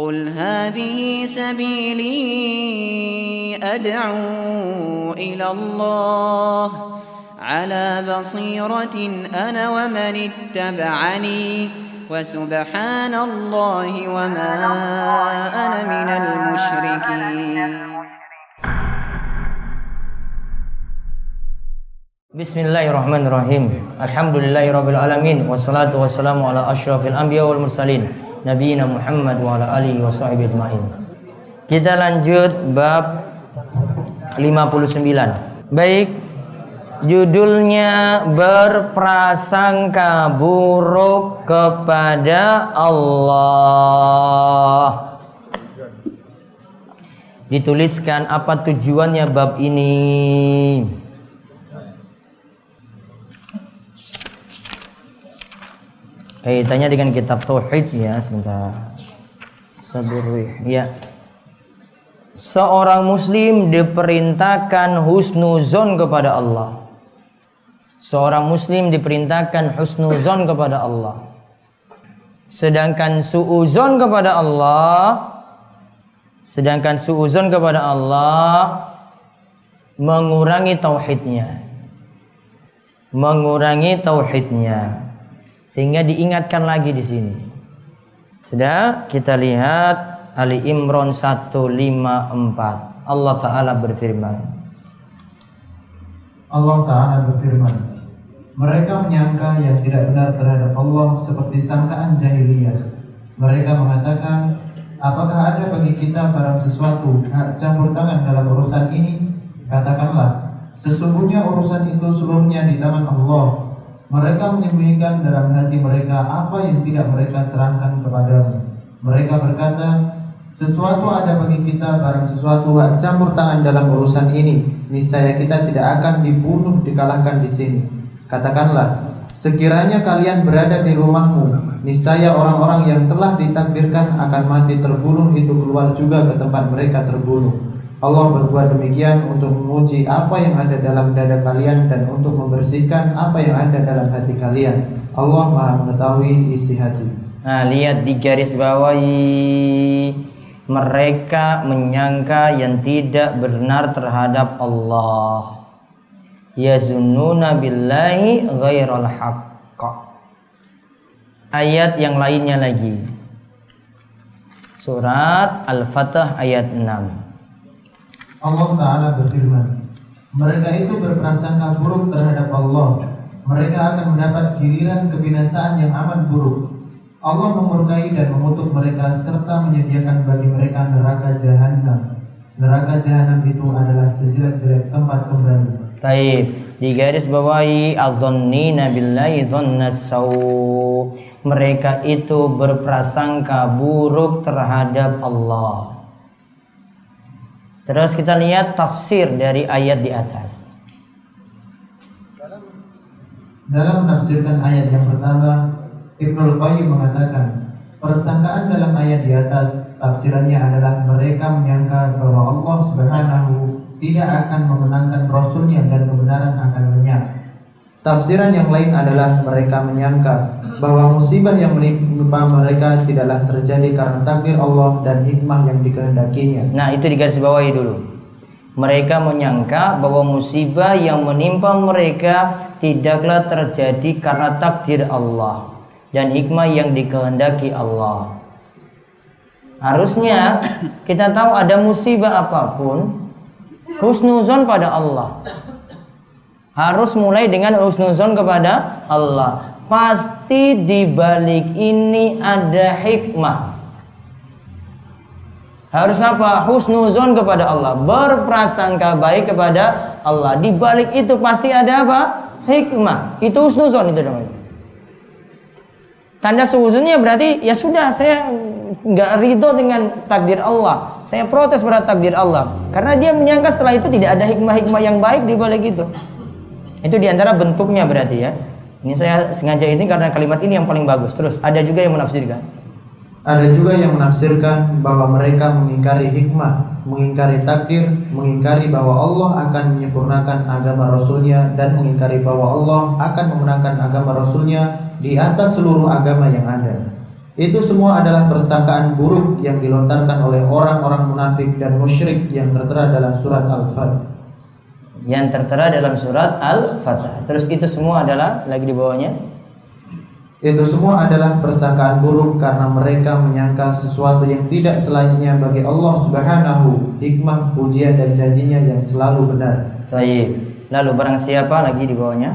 قل هذه سبيلي أدعو إلى الله على بصيرة أنا ومن اتبعني وسبحان الله وما أنا من المشركين. بسم الله الرحمن الرحيم الحمد لله رب العالمين والصلاة والسلام على أشرف الأنبياء والمرسلين nabiyina Muhammad wa ala alihi washabihi ajmain. Kita lanjut bab 59. Baik. Judulnya berprasangka buruk kepada Allah. Dituliskan apa tujuannya bab ini? Kaitannya dengan kitab tauhid ya sebentar. Saburwi ya. Seorang muslim diperintahkan husnuzon kepada Allah. Seorang muslim diperintahkan husnuzon kepada Allah. Sedangkan suuzon kepada Allah sedangkan suuzon kepada Allah mengurangi tauhidnya. Mengurangi tauhidnya sehingga diingatkan lagi di sini. Sudah kita lihat Ali Imran 154. Allah taala berfirman. Allah taala berfirman, mereka menyangka yang tidak benar terhadap Allah seperti sangkaan jahiliyah. Mereka mengatakan, apakah ada bagi kita barang sesuatu hak campur tangan dalam urusan ini? Katakanlah, sesungguhnya urusan itu seluruhnya di tangan Allah mereka menyembunyikan dalam hati mereka apa yang tidak mereka terangkan kepadamu. Mereka berkata, sesuatu ada bagi kita barang sesuatu hak campur tangan dalam urusan ini. Niscaya kita tidak akan dibunuh dikalahkan di sini. Katakanlah, sekiranya kalian berada di rumahmu, niscaya orang-orang yang telah ditakdirkan akan mati terbunuh itu keluar juga ke tempat mereka terbunuh. Allah berbuat demikian untuk menguji apa yang ada dalam dada kalian dan untuk membersihkan apa yang ada dalam hati kalian. Allah Maha mengetahui isi hati. Nah, lihat di garis bawahi mereka menyangka yang tidak benar terhadap Allah. Yazunnuna billahi ghairal haqq. Ayat yang lainnya lagi. Surat Al-Fatah ayat 6. Allah Ta'ala berfirman, mereka itu berprasangka buruk terhadap Allah. Mereka akan mendapat giliran kebinasaan yang amat buruk. Allah memurkai dan mengutuk mereka serta menyediakan bagi mereka neraka jahanam. Neraka jahanam itu adalah sejelek-jelek tempat kembali. Taib. Di garis bawahi adzannina billahi dhannasau. Mereka itu berprasangka buruk terhadap Allah. Terus kita lihat tafsir dari ayat di atas. Dalam menafsirkan ayat yang pertama, Ibnu Qayyim mengatakan, persangkaan dalam ayat di atas tafsirannya adalah mereka menyangka bahwa Allah Subhanahu tidak akan memenangkan rasulnya dan kebenaran akan lenyap. Tafsiran yang lain adalah mereka menyangka bahwa musibah yang menimpa mereka tidaklah terjadi karena takdir Allah dan hikmah yang dikehendakinya. Nah, itu di garis bawahi dulu. Mereka menyangka bahwa musibah yang menimpa mereka tidaklah terjadi karena takdir Allah dan hikmah yang dikehendaki Allah. Harusnya kita tahu ada musibah apa pun husnuzon pada Allah harus mulai dengan husnuzon kepada Allah. Pasti di balik ini ada hikmah. Harus apa? Husnuzon kepada Allah, berprasangka baik kepada Allah. Di balik itu pasti ada apa? Hikmah. Itu husnuzon itu namanya. Tanda sehuzunnya berarti ya sudah saya nggak ridho dengan takdir Allah. Saya protes pada takdir Allah karena dia menyangka setelah itu tidak ada hikmah-hikmah yang baik di balik itu. Itu di antara bentuknya berarti ya. Ini saya sengaja ini karena kalimat ini yang paling bagus. Terus ada juga yang menafsirkan. Ada juga yang menafsirkan bahwa mereka mengingkari hikmah, mengingkari takdir, mengingkari bahwa Allah akan menyempurnakan agama Rasulnya dan mengingkari bahwa Allah akan memenangkan agama Rasulnya di atas seluruh agama yang ada. Itu semua adalah persangkaan buruk yang dilontarkan oleh orang-orang munafik dan musyrik yang tertera dalam surat Al-Fat. Yang tertera dalam surat Al-Fatah. Terus itu semua adalah lagi di bawahnya. Itu semua adalah persangkaan buruk karena mereka menyangka sesuatu yang tidak selainnya bagi Allah Subhanahu, hikmah, pujian dan janjinya yang selalu benar. Baik. Lalu barang siapa lagi di bawahnya?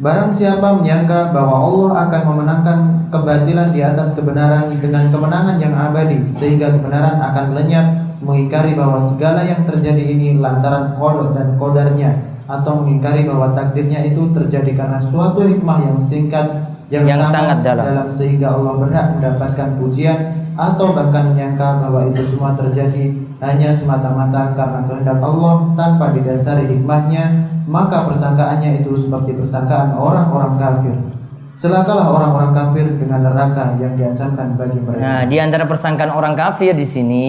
Barang siapa menyangka bahwa Allah akan memenangkan kebatilan di atas kebenaran dengan kemenangan yang abadi sehingga kebenaran akan melenyap mengingkari bahwa segala yang terjadi ini lantaran kodok dan kodarnya atau mengingkari bahwa takdirnya itu terjadi karena suatu hikmah yang singkat yang, Yang sangat dalam. sehingga Allah berhak mendapatkan pujian atau bahkan menyangka bahwa itu semua terjadi hanya semata-mata karena kehendak Allah tanpa didasari hikmahnya maka persangkaannya itu seperti persangkaan orang-orang kafir celakalah orang-orang kafir dengan neraka yang diancamkan bagi mereka Nah, di antara persangkaan orang kafir di sini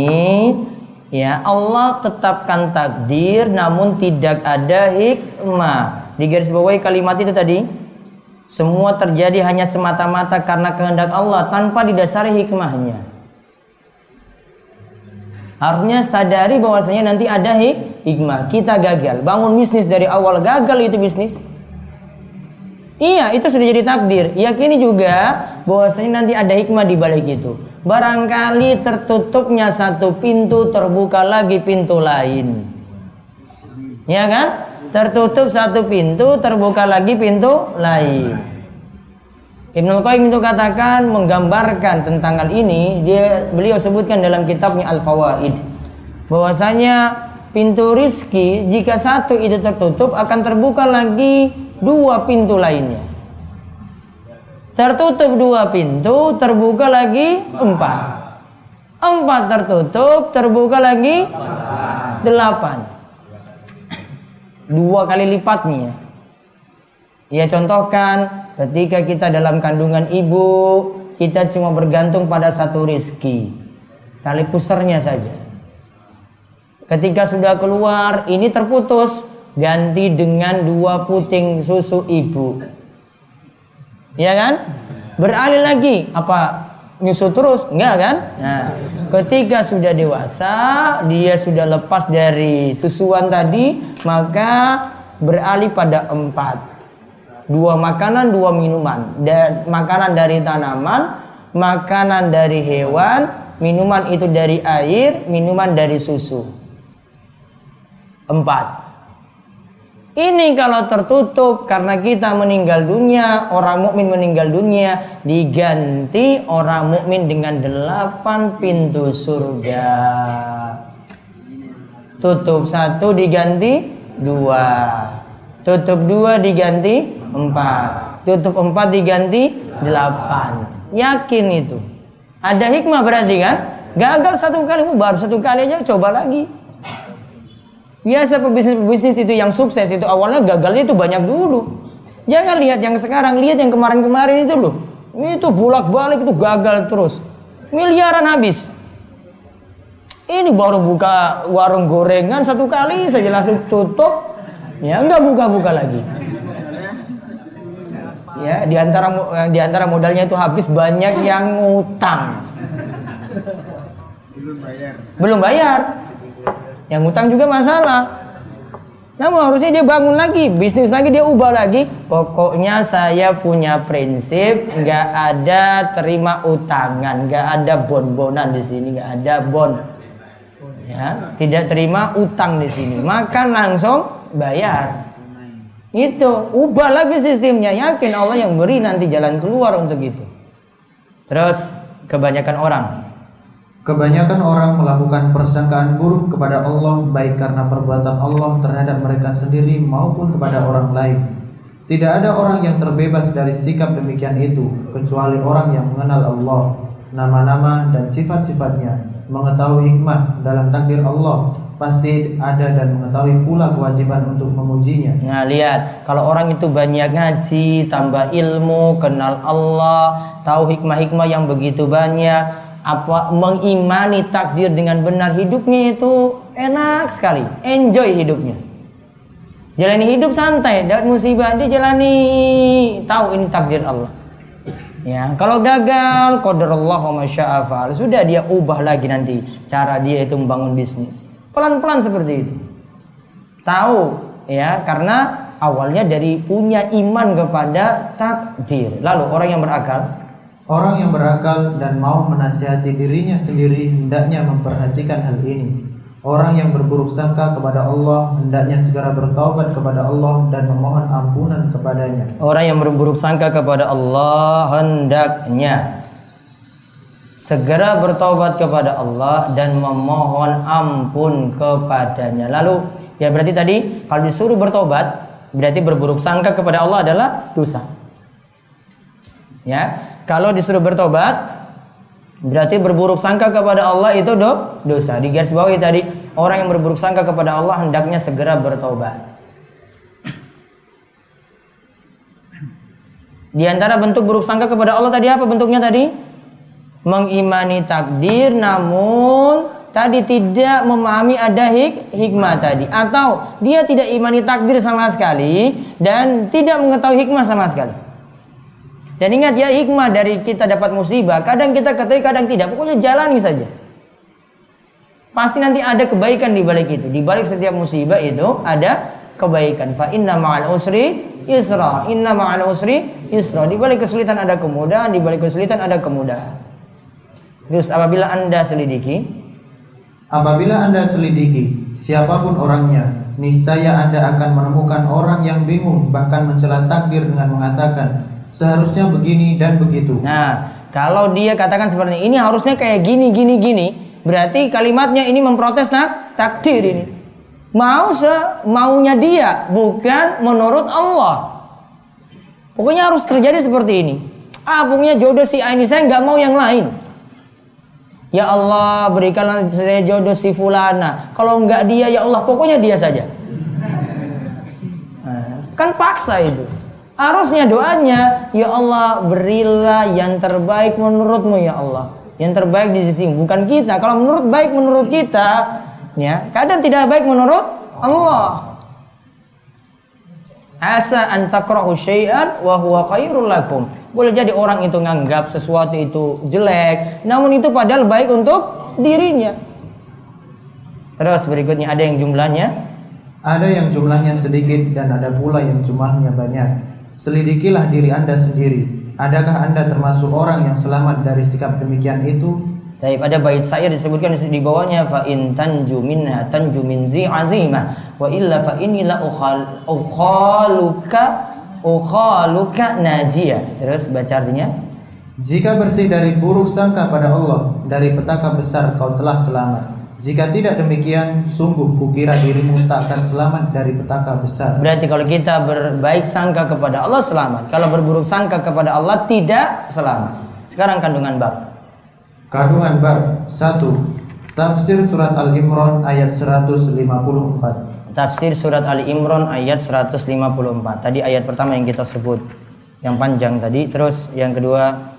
ya Allah tetapkan takdir namun tidak ada hikmah. Di garis bawahi kalimat itu tadi semua terjadi hanya semata-mata karena kehendak Allah tanpa didasari hikmahnya. Harusnya sadari bahwasanya nanti ada hik- hikmah. Kita gagal, bangun bisnis dari awal gagal itu bisnis. Iya, itu sudah jadi takdir. Yakini juga bahwasanya nanti ada hikmah di balik itu. Barangkali tertutupnya satu pintu, terbuka lagi pintu lain. Ya kan? Tertutup satu pintu, terbuka lagi pintu lain. Ibnu Qayyim itu katakan menggambarkan tentang hal ini, dia beliau sebutkan dalam kitabnya Al-Fawaid bahwasanya pintu rizki jika satu itu tertutup akan terbuka lagi dua pintu lainnya. Tertutup dua pintu, terbuka lagi empat. Empat tertutup, terbuka lagi delapan. Dua kali lipatnya. Ia contohkan ketika kita dalam kandungan ibu, kita cuma bergantung pada satu rizki. Tali pusernya saja. Ketika sudah keluar, ini terputus. Ganti dengan dua puting susu ibu. Ya kan? Beralih lagi. Apa? Nyusu terus? Enggak kan? Nah, ketika sudah dewasa, dia sudah lepas dari susuan tadi, maka beralih pada empat dua makanan, dua minuman. Dan makanan dari tanaman, makanan dari hewan, minuman itu dari air, minuman dari susu. Empat. Ini kalau tertutup karena kita meninggal dunia, orang mukmin meninggal dunia, diganti orang mukmin dengan delapan pintu surga. Tutup satu diganti dua. Tutup dua diganti empat. Tutup empat diganti delapan. Yakin itu. Ada hikmah berarti kan? Gagal satu kali, oh, baru satu kali aja coba lagi. Biasa pebisnis-pebisnis itu yang sukses itu awalnya gagalnya itu banyak dulu. Jangan lihat yang sekarang, lihat yang kemarin-kemarin itu loh. Itu bolak-balik itu gagal terus. Miliaran habis. Ini baru buka warung gorengan satu kali saja langsung tutup. Ya, enggak buka-buka lagi. Ya, di antara di antara modalnya itu habis banyak yang ngutang. Belum bayar. Yang ngutang juga masalah. Namun harusnya dia bangun lagi, bisnis lagi dia ubah lagi. Pokoknya saya punya prinsip nggak ada terima utangan, nggak ada bon-bonan di sini, nggak ada bon. Ya, tidak terima utang di sini. Makan langsung bayar. Itu ubah lagi sistemnya. Yakin Allah yang beri nanti jalan keluar untuk itu. Terus kebanyakan orang Kebanyakan orang melakukan persangkaan buruk kepada Allah baik karena perbuatan Allah terhadap mereka sendiri maupun kepada orang lain. Tidak ada orang yang terbebas dari sikap demikian itu kecuali orang yang mengenal Allah, nama-nama dan sifat-sifatnya, mengetahui hikmah dalam takdir Allah, pasti ada dan mengetahui pula kewajiban untuk memujinya. Nah lihat kalau orang itu banyak ngaji, tambah ilmu, kenal Allah, tahu hikmah-hikmah yang begitu banyak, apa mengimani takdir dengan benar hidupnya itu enak sekali, enjoy hidupnya. Jalani hidup santai, dapat musibah dia jalani tahu ini takdir Allah. Ya, kalau gagal, wa masya'afal. Sudah dia ubah lagi nanti cara dia itu membangun bisnis. Pelan-pelan seperti itu. Tahu ya, karena awalnya dari punya iman kepada takdir. Lalu orang yang berakal, Orang yang berakal dan mau menasihati dirinya sendiri hendaknya memperhatikan hal ini. Orang yang berburuk sangka kepada Allah hendaknya segera bertaubat kepada Allah dan memohon ampunan kepadanya. orang yang berburuk sangka kepada Allah hendaknya segera bertaubat kepada Allah dan memohon ampun kepadanya. Lalu ya berarti tadi kalau disuruh bertobat berarti berburuk sangka kepada Allah adalah dosa. Ya, kalau disuruh bertobat berarti berburuk sangka kepada Allah itu do, dosa. Di garis bawah tadi orang yang berburuk sangka kepada Allah hendaknya segera bertobat. Di antara bentuk buruk sangka kepada Allah tadi apa bentuknya tadi? Mengimani takdir namun tadi tidak memahami ada hik hikmah tadi atau dia tidak imani takdir sama sekali dan tidak mengetahui hikmah sama sekali. Dan ingat ya hikmah dari kita dapat musibah kadang kita ketahui kadang tidak pokoknya jalani saja. Pasti nanti ada kebaikan di balik itu. Di balik setiap musibah itu ada kebaikan. Fa inna ma'al usri yusra. Inna ma'al usri yusra. Di balik kesulitan ada kemudahan, di balik kesulitan ada kemudahan. Terus apabila Anda selidiki, Apabila Anda selidiki siapa pun orangnya, niscaya Anda akan menemukan orang yang bingung bahkan mencela takdir dengan mengatakan seharusnya begini dan begitu. nah, kalau dia katakan seperti ini, ini harusnya kayak gini gini gini, berarti kalimatnya ini memprotes tak takdir ini. Mau se maunya dia, bukan menurut Allah. Pokoknya harus terjadi seperti ini. Ah, pokoknya jodoh si A ini saya nggak mau yang lain. Ya Allah berikanlah saya jodoh si fulana. Kalau enggak dia ya Allah pokoknya dia saja. Nah, kan paksa itu. Harusnya doanya ya Allah berilah yang terbaik menurutmu ya Allah. Yang terbaik di sisi bukan kita. Kalau menurut baik menurut kita ya kadang tidak baik menurut Allah. Asa an takrahu syai'an wa huwa khairul lakum. Boleh jadi orang itu nganggap sesuatu itu jelek, namun itu padahal baik untuk dirinya. Terus berikutnya ada yang jumlahnya Ada yang jumlahnya sedikit dan ada pula yang jumlahnya banyak. Selidikilah diri Anda sendiri. Adakah Anda termasuk orang yang selamat dari sikap demikian itu? Tapi pada bait syair disebutkan di bawahnya fa in tanju minha tanju min dhi azimah wa illa fa inni la ukhal ukhaluka ukhaluka najia. Terus baca artinya Jika bersih dari buruk sangka pada Allah, dari petaka besar kau telah selamat. Jika tidak demikian, sungguh kukira dirimu tak akan selamat dari petaka besar. berarti kalau kita berbaik sangka kepada Allah selamat. Kalau berburuk sangka kepada Allah tidak selamat. Sekarang kandungan bab. Kandungan bab 1. Tafsir surat Al-Imran ayat 154. Tafsir surat Ali Imran ayat 154. Tadi ayat pertama yang kita sebut yang panjang tadi. Terus yang kedua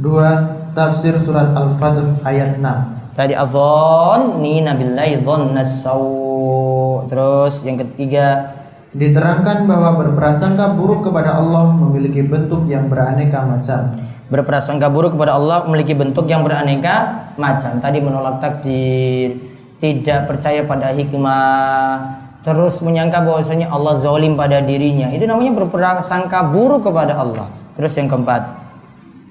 2. Tafsir surat Al-Fadl ayat 6. Tadi azon ni nabillahi dhonnas Terus yang ketiga Diterangkan bahwa berprasangka buruk kepada Allah memiliki bentuk yang beraneka macam. berprasangka buruk kepada Allah memiliki bentuk yang beraneka macam. Tadi menolak takdir, tidak percaya pada hikmah, terus menyangka bahwasanya Allah zalim pada dirinya. Itu namanya berprasangka buruk kepada Allah. Terus yang keempat,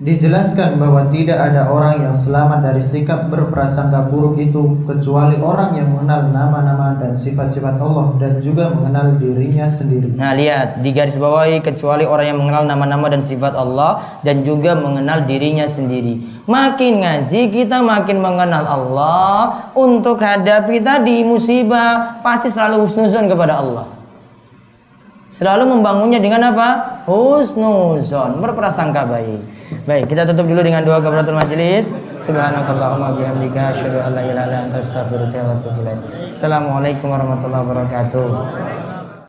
Dijelaskan bahwa tidak ada orang yang selamat dari sikap berprasangka buruk itu kecuali orang yang mengenal nama-nama dan sifat-sifat Allah dan juga mengenal dirinya sendiri. Nah lihat di garis bawahi kecuali orang yang mengenal nama-nama dan sifat Allah dan juga mengenal dirinya sendiri. Makin ngaji kita makin mengenal Allah untuk hadapi tadi musibah pasti selalu husnuzon kepada Allah. Selalu membangunnya dengan apa? Husnuzon, berprasangka baik. Baik, kita tutup dulu dengan doa kafaratul majelis. Subhanakallahumma bihamdika asyhadu an la ilaha illa anta astaghfiruka wa atubu ilaik. Assalamualaikum warahmatullahi wabarakatuh.